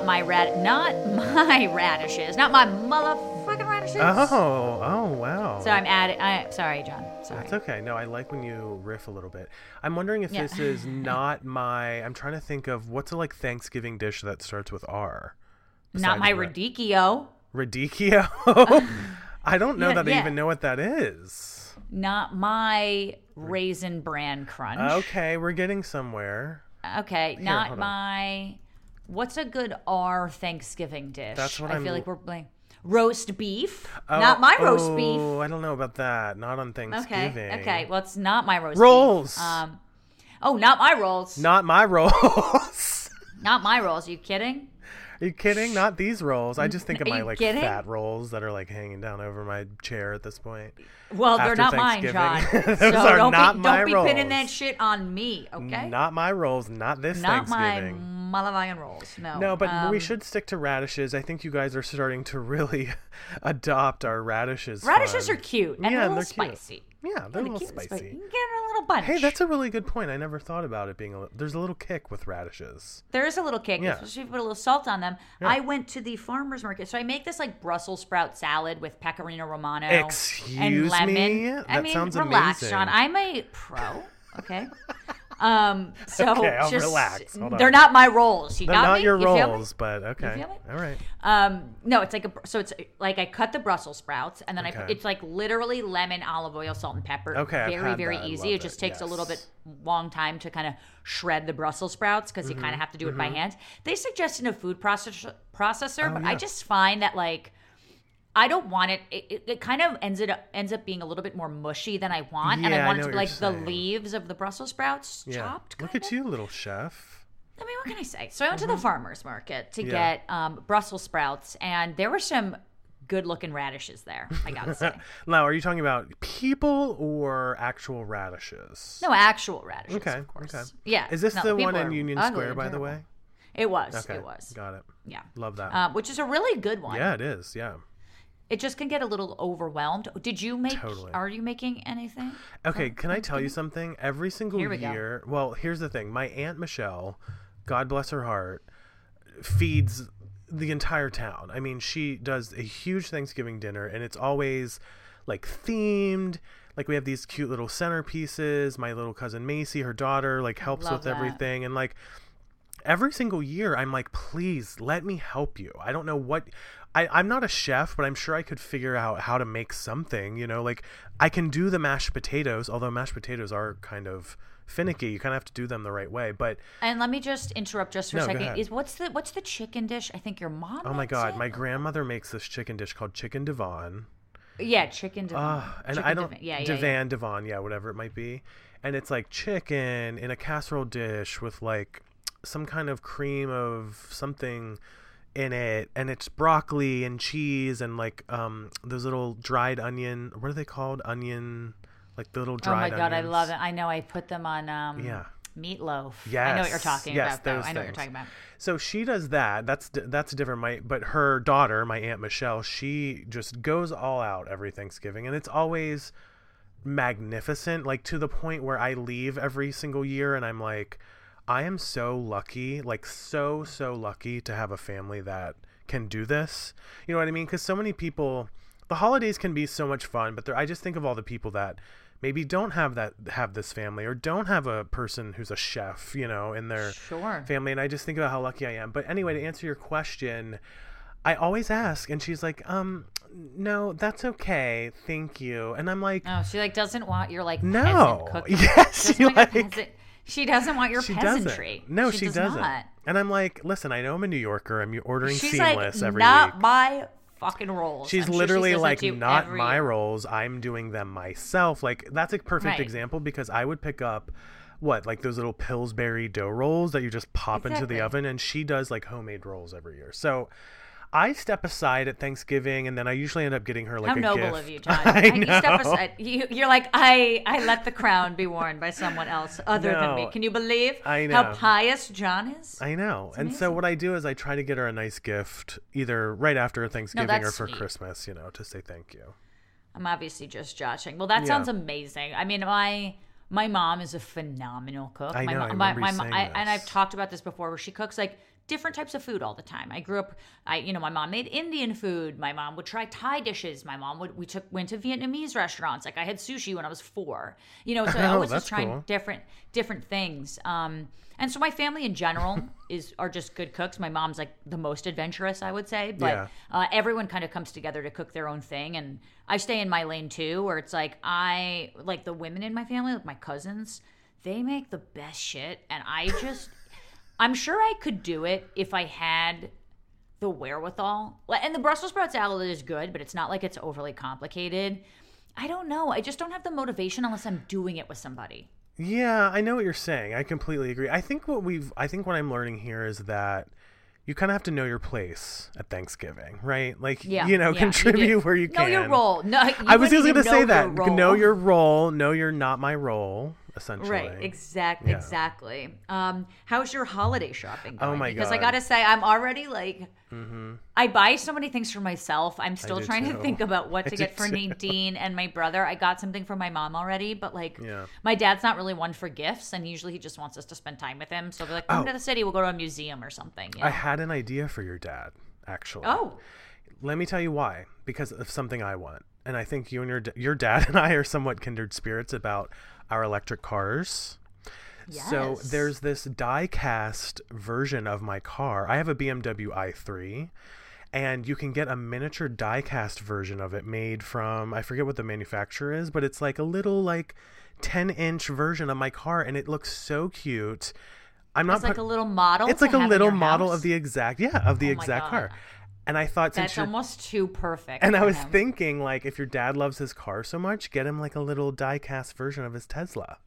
not my rat, not my radishes, not my motherfucking radishes. Oh, oh, wow. So I'm adding. I sorry, John. Sorry. It's okay. No, I like when you riff a little bit. I'm wondering if Yeah. this is not my. I'm trying to think of what's a like Thanksgiving dish that starts with R. Not my besides radicchio. Radicchio. I don't know Yeah, that I yeah. even know what that is. Not my raisin bran crunch. Okay, we're getting somewhere. Okay, hold not on. What's a good R Thanksgiving dish? That's what I I'm- feel like we're playing. Roast beef. Oh, not my roast beef. Oh, I don't know about that. Not on Okay. Thanksgiving. Okay. Well, it's not my roast Rolls. beef. Um. Oh, not my rolls. Not my rolls. Not my rolls. Are you kidding? Are you kidding? Not these rolls. I just think of my like kidding? fat rolls that are like hanging down over my chair at this point. Well, they're not mine, John. Thanksgiving. so Those are don't not be, my don't be pinning that shit on me, okay? Not my rolls. Not this Not my Malavian rolls. No. No, but we Um, should stick to radishes. I think you guys are starting to really adopt our radishes. Radishes fun. are cute and Yeah, a little they're cute. spicy. Yeah, they're a little and spicy. You can get a little bunch. Hey, that's a really good point. I never thought about it being a. There's a little kick with radishes. There is a little kick, Yeah. especially if you put a little salt on them. I went to the farmer's market. So I make this like Brussels sprout salad with pecorino romano and Excuse lemon. me? I That mean, sounds relax, amazing. John. I'm a pro, okay? um, so Okay, I'll just, relax. They're not my rolls. You They're got not me? your You feel me? but okay. All right. Um, no, it's like a so it's like I cut the Brussels sprouts and then I Okay. it's like literally lemon, olive oil, salt, and pepper. Okay, very very that. Easy. It just it. takes a little bit long time to kind of shred the Brussels sprouts because you Mm-hmm. kind of have to do it by hand. They suggested a food processor processor, but I Oh, just find that like. I don't want it. It, it, it kind of ends it up, ends up being a little bit more mushy than I want, and Yeah, I I want know it to what be you're like the saying. leaves of the Brussels sprouts Yeah. chopped. Look kind at of. you, little chef. I mean, what can I say? So I went to the farmer's market to. Yeah. get um, Brussels sprouts, and there were some good looking radishes there, I gotta say. Now, are you talking about people or actual radishes? No, actual radishes, Okay. of course. Okay. Yeah. Is this no, the people one in are Union ugly Square, and by the terrible. way? It was. It was. Got it. Yeah. Love that. Uh, which is a really good one. yeah, it is. Yeah. It just can get a little overwhelmed. Did you make? Totally. Are you making anything? Okay, can I tell you something? Every single Here we go. year, well, here's the thing. My aunt Michelle, God bless her heart, feeds the entire town. I mean, she does a huge Thanksgiving dinner and it's always like themed. Like we have these cute little centerpieces. My little cousin Macy, her daughter, like helps Love with that. everything and like every single year I'm like, please let me help you. I don't know what I, I'm not a chef, but I'm sure I could figure out how to make something, you know, like I can do the mashed potatoes, although mashed potatoes are kind of finicky. You kind of have to do them the right way. But And let me just interrupt just for No, a second. Is what's the what's the chicken dish? I think your mom. oh my god, it? my grandmother makes this chicken dish called chicken divan. yeah chicken. Divan. Ah, and Chicken I don't divan. Yeah, yeah, divan divan, yeah, whatever it might be. And it's like chicken in a casserole dish with like some kind of cream of something in it and it's broccoli and cheese and like um those little dried onion what are they called onion like the little Oh dried my god, I love it. I know. I put them on um, Yeah. meatloaf. I know what you're talking yes, about. Though I know what you're talking about. So she does that. That's that's different. My but her daughter, my aunt Michelle, she just goes all out every Thanksgiving, and it's always magnificent. Like to the point where I leave every single year, and I'm like, I am so lucky, like so so lucky to have a family that can do this. You know what I mean? Because so many people, the holidays can be so much fun, but there, I just think of all the people that maybe don't have that have this family or don't have a person who's a chef, you know, in their Sure. family and I just think about how lucky I am. But anyway, to answer your question, I always ask and she's like, "Um, no, that's okay. Thank you." And I'm like, Oh, she like doesn't want your like "No." Yes, she like She doesn't want your she peasantry. doesn't. No, she, does doesn't. Not. And I'm like, "Listen, I know I'm a New Yorker. I'm ordering She's seamless like every not week." my fucking rolls. She's I'm sure she literally like, not every my rolls. I'm doing them myself. Like, that's a perfect Right. example because I would pick up what, like those little Pillsbury dough rolls that you just pop into the oven, and she does like homemade rolls every year. So I step aside at Thanksgiving, and then I usually end up getting her like How a noble gift. of you, John. I You step know. aside. You, you're like, I, I let the crown be worn by someone else other than me. Can you believe I know. how pious John is? I know. And so what I do is I try to get her a nice gift either right after Thanksgiving or for sweet. Christmas, you know, to say thank you. I'm obviously just joshing. Well, that Yeah. sounds amazing. I mean, my my mom is a phenomenal cook. I my know, mo- I my, my you mo- saying I, and I've talked about this before, where she cooks like different types of food all the time. I grew up, I you know, my mom made Indian food. My mom would try Thai dishes. My mom would we took went to Vietnamese restaurants. Like I had sushi when I was four. You know, so I Oh, always was trying cool. different different things. Um, and so my family in general is are just good cooks. My mom's like the most adventurous, I would say, but Yeah. uh, everyone kind of comes together to cook their own thing. And I stay in my lane too, where it's like I like the women in my family, like my cousins, they make the best shit, and I just, I'm sure I could do it if I had the wherewithal. And the Brussels sprout salad is good, but it's not like it's overly complicated. I don't know. I just don't have the motivation unless I'm doing it with somebody. Yeah, I know what you're saying. I completely agree. I think what we've I think what I'm learning here is that you kind of have to know your place at Thanksgiving, right? Like Yeah, you know, yeah, contribute do. where you Know can. Know your role. No, you I was just going to say that. your Know your role, know you're not my role, essentially. Right, exactly, Yeah. exactly. Um, how's your holiday shopping going? Oh my because I God. Mm-hmm. gotta say, I'm already like, I buy so many things for myself. I'm still trying to think about what to do get for too. Nadine and my brother. I got something for my mom already, but like, Yeah. my dad's not really one for gifts, and usually he just wants us to spend time with him. So they're like, come Oh. to the city, we'll go to a museum or something. you I had an idea for your dad, actually. oh, Let me tell you why. Because of something I want, and I think you and your your dad and I are somewhat kindred spirits about our electric cars. Yes. So there's this die-cast version of my car. I have a BMW i3, and you can get a miniature die-cast version of it made from I forget what the manufacturer is, but it's like a little like 10-inch version of my car, and it looks so cute. I'm not it's like put- a little model. it's like a little model house. of the exact yeah of the Oh exact car. And I thought That's almost too perfect. and I was him. thinking, like, if your dad loves his car so much, get him like a little die-cast version of his Tesla.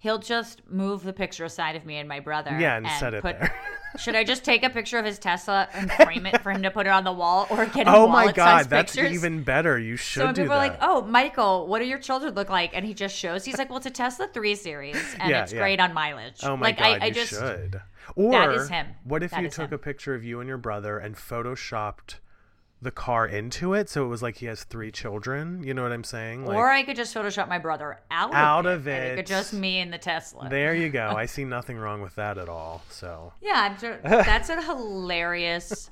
He'll just move the picture aside of me and my brother. Yeah, and set it put, there. Should I just take a picture of his Tesla and frame it for him to put it on the wall, or get him oh my god, that's pictures? even better. You should So people that. are like, "Oh, Michael, what do your children look like?" and he just shows, he's like, "Well, it's a Tesla three series, and Yeah, it's yeah. great on mileage." oh my like god, I, I you just should. Or is him. what if That you took him. a picture of you and your brother and photoshopped the car into it, so it was like he has three children? You know what I'm saying? Like, or I could just Photoshop my brother out, Out of it. and it. could just me and the Tesla. there you go. I see nothing wrong with that at all. So Yeah, I'm sure that's a hilarious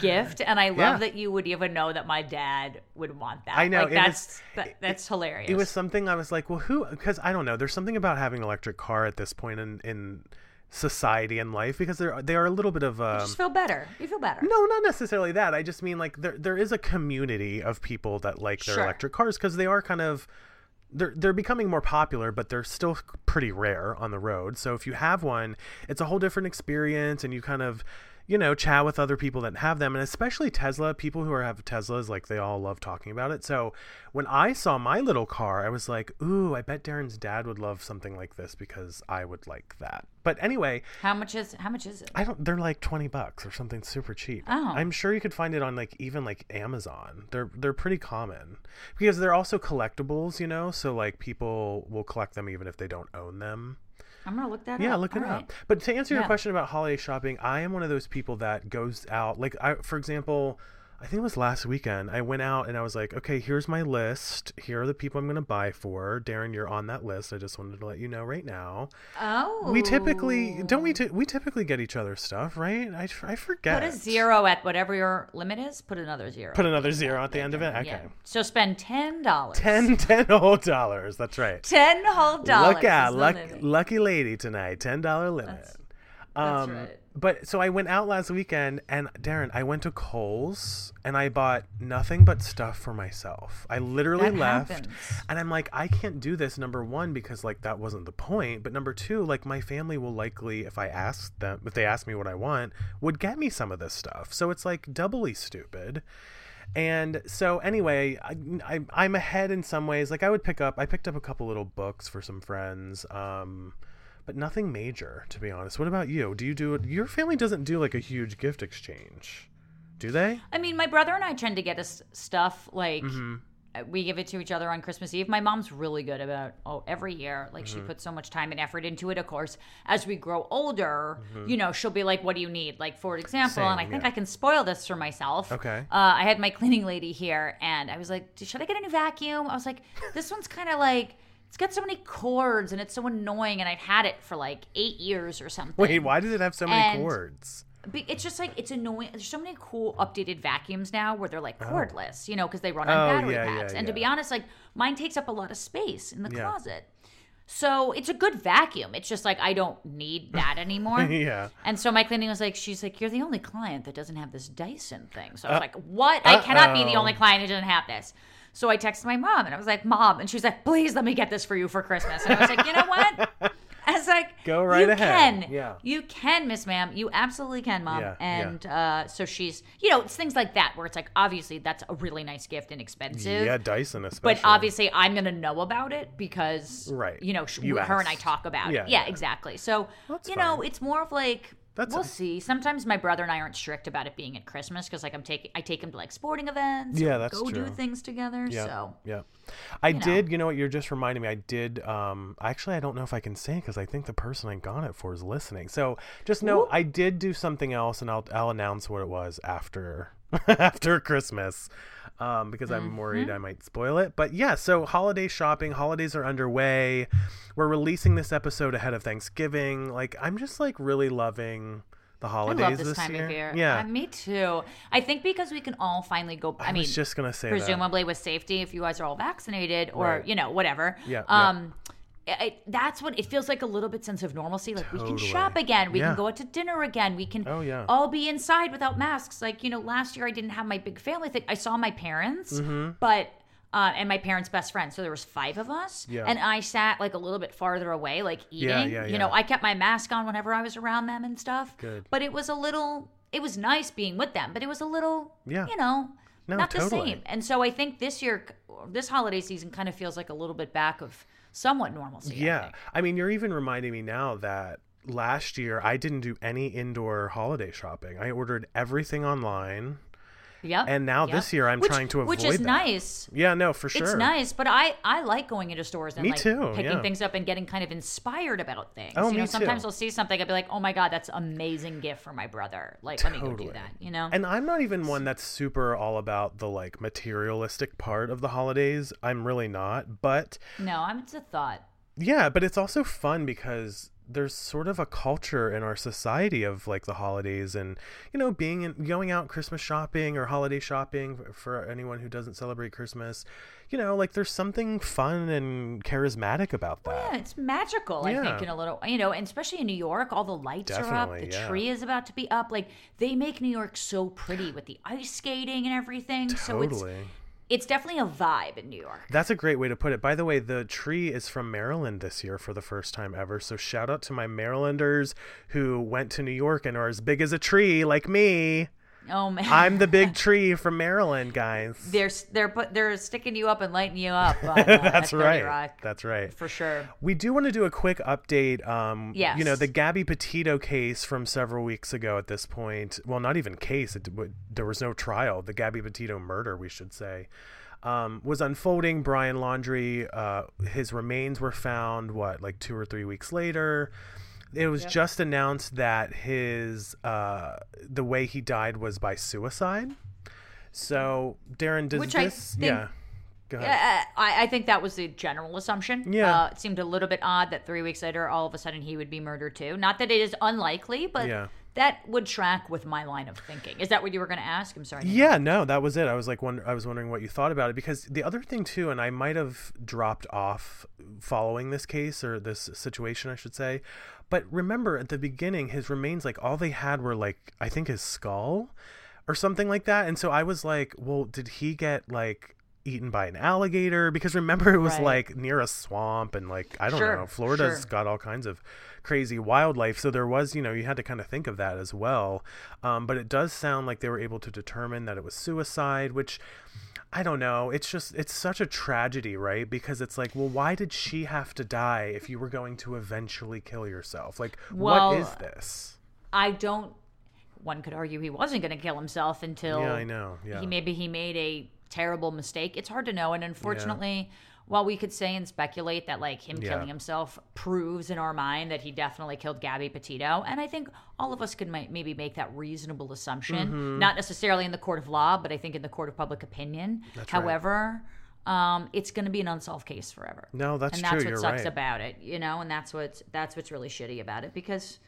gift, and I love Yeah. that you would even know that my dad would want that. I know, like that's was- that, that's hilarious. it was something I was like, well, who? Because I don't know. There's something about having an electric car at this point in in society and life because they're they are a little bit of you um, just feel better. You feel better. no, not necessarily that. I just mean like there there is a community of people that like their Sure. electric cars because they are kind of they're they're becoming more popular, but they're still pretty rare on the road. So if you have one, it's a whole different experience, and you kind of you know chat with other people that have them, and especially Tesla people who are have Teslas, like they all love talking about it. So when I saw my little car, I was like, ooh, I bet Daryn's dad would love something like this because I would like that. But anyway, How much is how much is it? I don't. They're like twenty bucks or something super cheap. Oh. I'm sure you could find it on like even like Amazon. They're they're pretty common because they're also collectibles, you know. So like people will collect them even if they don't own them. I'm gonna look that Yeah, up. look it All up. right. But to answer your Yeah. question about holiday shopping, I am one of those people that goes out. Like I, for example. I think it was last weekend. I went out and I was like, okay, here's my list. Here are the people I'm going to buy for. Daryn, you're on that list. I just wanted to let you know right now. Oh, We typically don't we t- we typically get each other stuff, right? I, I forget. put a zero at whatever your limit is. Put another zero. Put another zero at the end of it. Okay. Yeah. So spend ten dollars. Ten, ten whole dollars. That's right. Ten whole dollars. Look out, luck, lucky lady tonight. Ten dollar limit. That's- um, right. But so I went out last weekend, and Daryn, I went to Kohl's and I bought nothing but stuff for myself. I literally That left, happens. and I'm like, I can't do this. Number one, because like that wasn't the point. But number two, like my family will likely, if I ask them, if they ask me what I want, would get me some of this stuff. So it's like doubly stupid. And so anyway, I, I, I'm ahead in some ways. Like I would pick up, I picked up a couple little books for some friends, um, but nothing major, to be honest. What about you? Do you do it? Your family doesn't do like a huge gift exchange, do they? I mean, my brother and I tend to get us stuff like Mm-hmm. we give it to each other on Christmas Eve. My mom's really good about oh every year. Like Mm-hmm. she puts so much time and effort into it. Of course, as we grow older, you know, she'll be like, "What do you need?" Like for example, and I Mm-hmm. Think yeah. I can spoil this for myself. Okay. Uh, I had my cleaning lady here, and I was like, "Should I get a new vacuum?" I was like, "This one's kind of like." It's got so many cords and it's so annoying. And I've had it for like eight years or something. Wait, why does it have so many And- cords? It's just like it's annoying. There's so many cool updated vacuums now where they're like cordless, you know, because they run on Oh, battery yeah, packs. yeah, and to be honest, like mine takes up a lot of space in the Yeah. closet. So it's a good vacuum. It's just like I don't need that anymore. Yeah. And so my cleaning was like, she's like, you're the only client that doesn't have this Dyson thing. So I was Uh, like, what? I cannot be the only client who doesn't have this. So I texted my mom and I was like, mom, and she's like, please let me get this for you for Christmas. And I was like, you know what? I was like, Go right you ahead. Can. Yeah. You can, Miss Ma'am. You absolutely can, Mom. Yeah, yeah. and uh, so she's, you know, it's things like that where it's like, obviously, that's a really nice gift and expensive. Yeah, Dyson especially. But obviously, I'm gonna know about it because, Right. You know, sh- You her and I talk about Yeah, it. Yeah, yeah. exactly. So That's you know, it's more of like That's we'll a- see. Sometimes my brother and I aren't strict about it being at Christmas because like I'm taking I take him to like sporting events. Yeah, and that's go do things together. Yeah. So Yeah. I know. did, you know what, you're just reminding me. I did, um, actually, I don't know if I can say because I think the person I got it for is listening. So just know. I did do something else and I'll, I'll announce what it was after, after Christmas. Um, because I'm Mm-hmm. worried I might spoil it. But yeah, so holiday shopping, holidays are underway. We're releasing this episode ahead of Thanksgiving. Like, I'm just like really loving the I holidays love this, this time year. of year. Yeah. Uh, me too. I think because we can all finally go. I, I mean, just gonna say that. presumably with safety if you guys are all vaccinated or Right. you know whatever Yeah, yeah. It, that's what it feels like a little bit sense of normalcy like we can shop again we Yeah. can go out to dinner again we can Oh, yeah. all be inside without masks like you know last year i didn't have my big family thing i saw my parents Mm-hmm. but uh, and my parents' best friend. So there was five of us, Yeah. and I sat like a little bit farther away, like eating. Yeah, yeah, You know. I kept my mask on whenever I was around them and stuff. Good. But it was a little. It was nice being with them, but it was a little. Yeah. You know, No, not the same. And so I think this year, this holiday season, kind of feels like a little bit back of somewhat normalcy. Yeah. think. I mean, you're even reminding me now that last year I didn't do any indoor holiday shopping. I ordered everything online. Yep. And now yep. this year I'm Which- trying to avoid which is that. nice. Yeah, no, for sure. It's nice, but I I like going into stores and Me like too, picking yeah. things up and getting kind of inspired about things. Oh, you know, sometimes too. I'll see something I'll be like, "Oh my god, that's an amazing gift for my brother." Like, let me go do that, you know? And I'm not even one that's super all about the like materialistic part of the holidays. I'm really not. But no, I'm it's a thought. yeah, but it's also fun because there's sort of a culture in our society of like the holidays and you know being in, going out Christmas shopping or holiday shopping for anyone who doesn't celebrate Christmas. You know, like there's something fun and charismatic about that. Yeah, it's magical. I think in a little, you know, and especially in New York, all the lights are up. Definitely, The yeah. tree is about to be up. Like they make New York so pretty with the ice skating and everything. So it's Totally. It's definitely a vibe in New York. That's a great way to put it. By the way, the tree is from Maryland this year for the first time ever. So shout out to my Marylanders who went to New York and are as big as a tree like me. Oh man, I'm the big tree from Maryland, guys. they're they're put they're sticking you up and lighting you up. On, uh, That's at 30 right. Rock, That's right. for sure. We do want to do a quick update. Um, You know, the Gabby Petito case from several weeks ago at this point. Well, not even case. It, there was no trial. The Gabby Petito murder, we should say, um, was unfolding. Brian Laundrie, uh, his remains were found, what, like two or three weeks later. It was just announced that his uh, the way he died was by suicide. So, Daryn, does Which I this? think- yeah. Go ahead. Uh, I, I think that was the general assumption. Yeah. Uh, it seemed a little bit odd that three weeks later, all of a sudden, he would be murdered too. Not that it is unlikely, but Yeah. that would track with my line of thinking. Is that what you were going to ask? I'm sorry. Yeah, no, that was it. I was like, wonder, I was wondering what you thought about it because the other thing too, and I might have dropped off following this case or this situation, I should say. But remember, at the beginning, his remains, like all they had were like, I think his skull or something like that. And so I was like, well, did he get like eaten by an alligator? Because remember, it was Right. like near a swamp and like I don't Sure, know, Florida's sure. got all kinds of crazy wildlife. So there was, you know, you had to kind of think of that as well. Um, but it does sound like they were able to determine that it was suicide, which I don't know. It's just, it's such a tragedy, right? Because it's like, well, why did she have to die if you were going to eventually kill yourself? Like, Well, what is this? I don't. One could argue he wasn't going to kill himself until Yeah, I know. Yeah. he maybe he made a terrible mistake. It's hard to know, and unfortunately, while we could say and speculate that like him Yeah. killing himself proves in our mind that he definitely killed Gabby Petito, and I think all of us could mi- maybe make that reasonable assumption, Mm-hmm. not necessarily in the court of law, but I think in the court of public opinion. right. However. um, it's going to be an unsolved case forever. No, that's and true. that's what You're sucks right. about it, you know. And that's what's that's what's really shitty about it because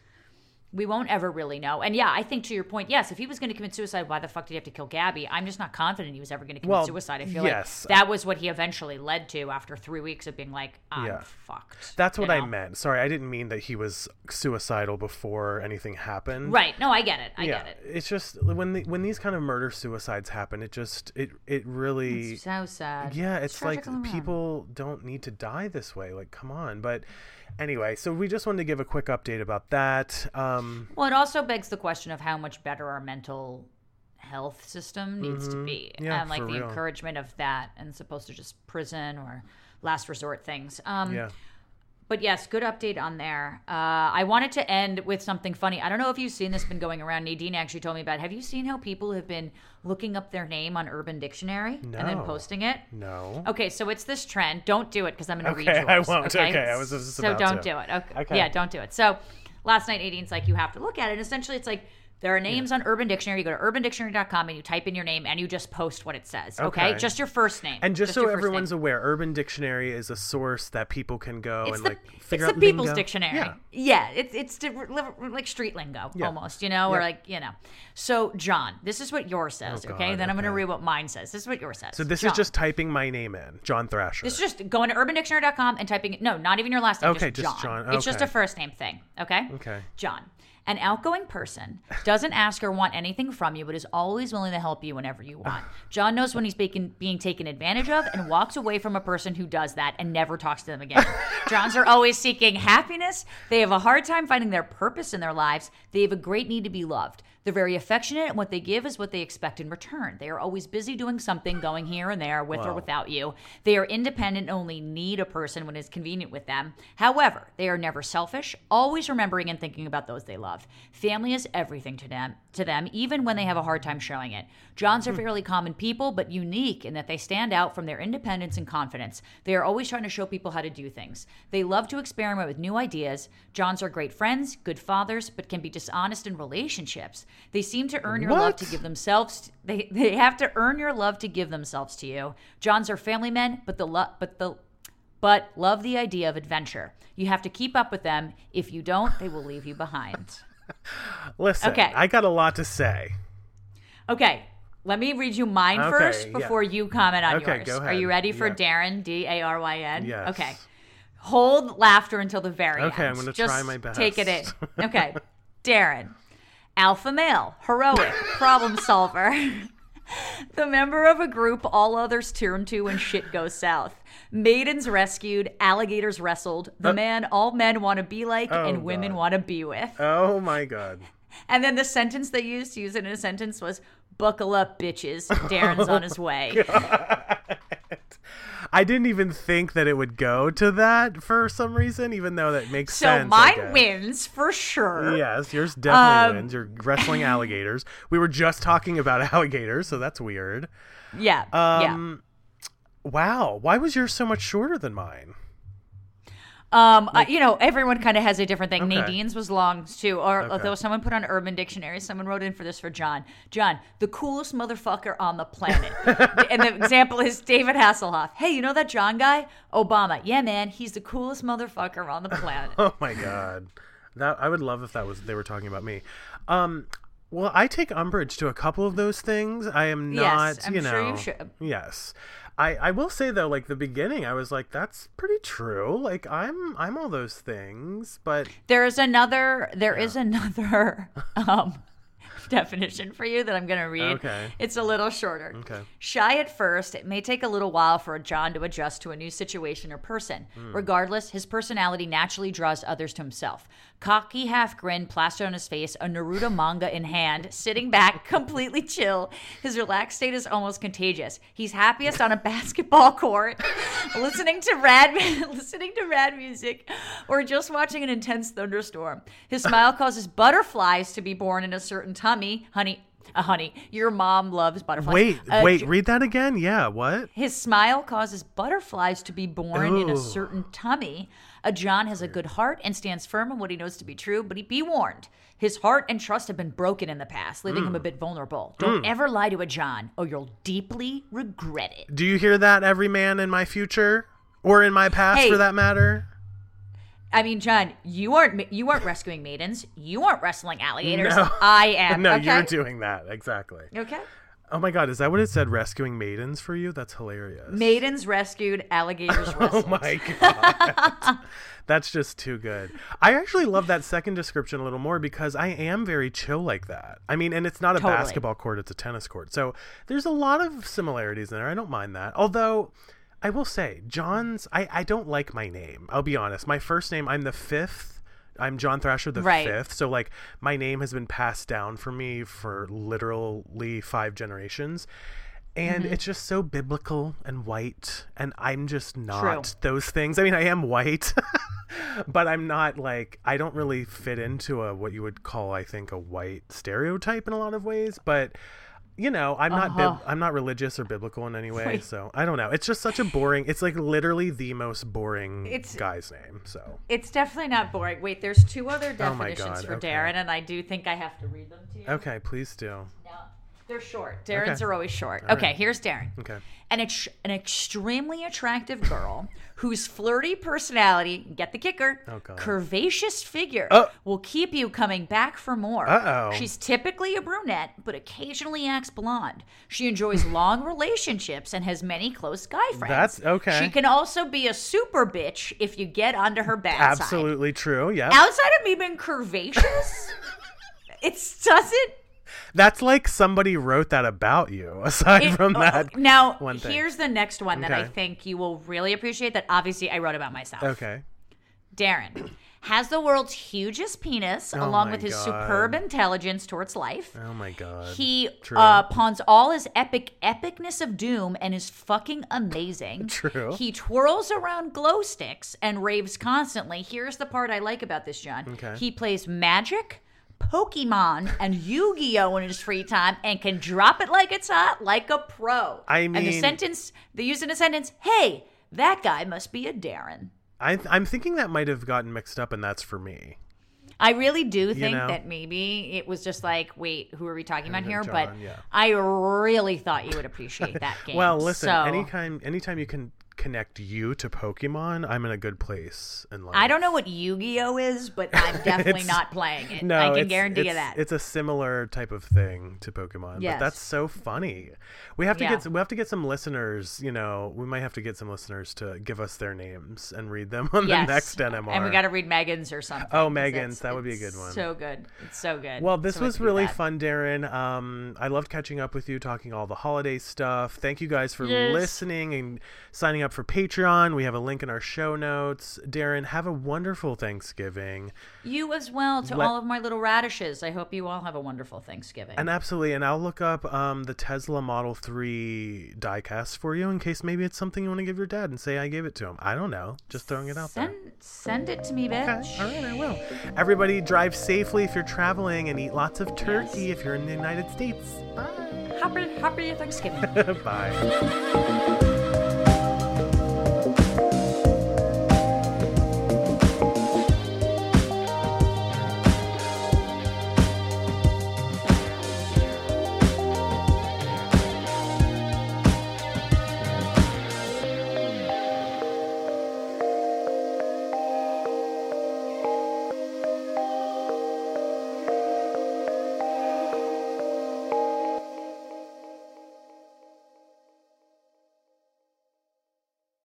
we won't ever really know. And yeah, I think to your point, yes, if he was going to commit suicide, why the fuck did he have to kill Gabby? I'm just not confident he was ever going to commit Well, suicide. I feel yes. like that was what he eventually led to after three weeks of being like, I'm Yeah. fucked. That's you what I meant. Sorry, I didn't mean that he was suicidal before anything happened. Right. No, I get it. I yeah, get it. it's just when the, when these kind of murder suicides happen, it just it it really It's so sad. yeah, it's like all around. people don't need to die this way. Like, come on. But anyway, so we just wanted to give a quick update about that. Um, Well, it also begs the question of how much better our mental health system needs to be, Mm-hmm. Yeah, and like the real. encouragement of that, and supposed to just prison or last resort things. Um, yeah. But yes, good update on there. Uh, I wanted to end with something funny. I don't know if you've seen this been going around. Nadine actually told me about. it. Have you seen how people have been looking up their name on Urban Dictionary and then posting it? No. Okay, so it's this trend. Don't do it because I'm going to Okay, read I won't. Okay, I was just so about don't to. do it. Okay. Okay. Yeah, don't do it. So last night, Nadine's like, you have to look at it. Essentially, it's like there are names on Urban Dictionary. You go to urbandictionary.com and you type in your name and you just post what it says. Okay, Okay. just your first name. And just, so everyone's aware, Urban Dictionary is a source that people can go It's and the, like figure it's out the People's lingo. Dictionary. Yeah. Yeah, it's it's like street lingo Yeah. almost, you know, or like you know. So John, this is what yours says. Oh, okay, God, then I'm going to read what mine says. This is what yours says. So this John. is just typing my name in, John Thrasher. This is just going to urbandictionary.com and typing no, not even your last name, Okay, just, just John. John. It's just a first name thing. Okay. Okay. John. An outgoing person doesn't ask or want anything from you, but is always willing to help you whenever you want. John knows when he's being, being taken advantage of and walks away from a person who does that and never talks to them again. Johns are always seeking happiness. They have a hard time finding their purpose in their lives. They have a great need to be loved. They're very affectionate, and what they give is what they expect in return. They are always busy doing something, going here and there, with or without you. They are independent, only need a person when it's convenient with them. However, they are never selfish, always remembering and thinking about those they love. Family is everything to them, to them, even when they have a hard time showing it. Johns are hmm. fairly common people, but unique in that they stand out from their independence and confidence. They are always trying to show people how to do things. They love to experiment with new ideas. Johns are great friends, good fathers, but can be dishonest in relationships. They seem to earn your love to give themselves. They they have to earn your love to give themselves to you. Johns are family men, but the love but the but love the idea of adventure. You have to keep up with them. If you don't, they will leave you behind. Listen, Okay. I got a lot to say. Okay, let me read you mine Okay, first yeah. before you comment on Okay, yours. Are you ready for Yeah. Daryn? D A R Y N. Yes. Okay. Hold laughter until the very Okay, end. Okay, I'm gonna try my best. Take it in. Okay. Daryn. Alpha male, heroic, problem solver. the member of a group all others turn to when shit goes south. Maidens rescued, alligators wrestled, the man all men want to be like Uh, Oh, and women God. want to be with. Oh my god. And then the sentence they used to use it in a sentence was buckle up, bitches. Daryn's on his way. I didn't even think that it would go to that for some reason, even though that makes So sense. I mine wins for sure. Yes, yours definitely Um, wins. You're wrestling alligators. We were just talking about alligators, so that's weird. Yeah. yeah. Um, wow. Why was yours so much shorter than mine? Um, uh, you know, everyone kind of has a different thing. Okay. Nadine's was long too. Or Okay. although someone put on Urban Dictionary, someone wrote in for this for John. John, the coolest motherfucker on the planet. and the example is David Hasselhoff. Hey, you know that John guy? Obama. Yeah, man, he's the coolest motherfucker on the planet. Oh my god. That I would love if that was they were talking about me. Um well, I take umbrage to a couple of those things. I am not, Yes, I'm you know. sure you should. Yes. I, I will say though, like the beginning, I was like, "That's pretty true." Like I'm I'm all those things, but There is another. There is another um, definition for you that I'm going to read. Okay. It's a little shorter. Okay. Shy at first, it may take a little while for John to adjust to a new situation or person. Regardless, his personality naturally draws others to himself. Cocky half grin plastered on his face, a Naruto manga in hand, sitting back, completely chill. His relaxed state is almost contagious. He's happiest on a basketball court, listening to rad listening to rad music, or just watching an intense thunderstorm. His smile causes butterflies to be born in a certain tummy. Honey, a honey. Your mom loves butterflies. Wait, Uh, wait, read that again. Yeah, what? his smile causes butterflies to be born in a certain tummy. A John has a good heart and stands firm in what he knows to be true, but he be warned. His heart and trust have been broken in the past, leaving Hmm. him a bit vulnerable. Don't ever lie to a John, or you'll deeply regret it. Do you hear that, every man in my future or in my past, Hey. for that matter? I mean, John, you aren't you aren't rescuing maidens. You aren't wrestling alligators. No. I am. no, okay? you're doing that exactly. okay. Oh my god, is that what it said? Rescuing maidens for you? That's hilarious. Maidens rescued, alligators rescued. Oh my god. That's just too good. I actually love that second description a little more because I am very chill like that. I mean, and it's not a Totally. basketball court, it's a tennis court. So there's a lot of similarities in there. I don't mind that. Although I will say, John's I, I don't like my name. I'll be honest. My first name, I'm the fifth. I'm John Thrasher the Right. fifth. So like my name has been passed down for me for literally five generations. And Mm-hmm. it's just so biblical and white. And I'm just not True. those things. I mean, I am white, but I'm not like I don't really fit into a what you would call, I think, a white stereotype in a lot of ways. But you know, I'm not Uh-huh. I'm not religious or biblical in any way. Wait. So I don't know. It's just such a boring. It's like literally the most boring It's- guy's name. So It's definitely not boring. Wait, there's two other Oh definitions God, for okay. Daryn, and I do think I have to read them to you. okay, please do. No, they're short. Daryn's Okay. are always short. All okay, right. here's Daryn. Okay. An, ex- an extremely attractive girl whose flirty personality, get the kicker, Oh, curvaceous figure Oh. will keep you coming back for more. Uh-oh. She's typically a brunette, but occasionally acts blonde. She enjoys long relationships and has many close guy friends. That's- okay. She can also be a super bitch if you get onto her bad side. Absolutely true. Yeah. Outside of me being curvaceous, it doesn't That's like somebody wrote that about you. Aside It- from that. now, one thing. here's the next one that I think you will really appreciate. That obviously I wrote about myself. Okay. Daryn has the world's hugest penis, Oh along with his God. superb intelligence towards life. Oh my god. He uh, pawns all his epic epicness of doom and is fucking amazing. True. He twirls around glow sticks and raves constantly. Here's the part I like about this, John. Okay. He plays magic, Pokemon, and Yu Gi Oh in his free time and can drop it like it's hot, like a pro. I and the sentence they use in a sentence, "Hey, that guy must be a Daryn." I, I'm thinking that might have gotten mixed up, and that's for me. I really do think know? that maybe it was just like, wait, who are we talking about here? John, but yeah. I really thought you would appreciate that game. Well, listen. So, Anytime, anytime you can connect you to Pokemon, I'm in a good place in life. I don't know what Yu-Gi-Oh is, but I'm definitely not playing it. No, I can guarantee you that. it's a similar type of thing to Pokemon. Yes. But that's so funny. We have to Yeah. get we have to get some listeners. You know, we might have to get some listeners to give us their names and read them on yes. the next NMR. And we got to read Megan's or something. Oh, Megan's, that would be a good one. So good. It's so good. Well, this So was have to do really fun, Daryn. Um, I loved catching up with you, talking all the holiday stuff. Thank you guys for Yes. listening and signing up for Patreon. We have a link in our show notes. Daryn, have a wonderful Thanksgiving. You as well to Let- all of my little radishes. I hope you all have a wonderful Thanksgiving. And absolutely, and I'll look up um, the Tesla Model 3 diecast for you in case maybe it's something you want to give your dad and say I gave it to him. I don't know. Just throwing it out there. send send it to me, bitch. Okay, all right, I will. Everybody drive safely if you're traveling and eat lots of turkey if you're in the United States. Bye. Happy happy Thanksgiving. Bye.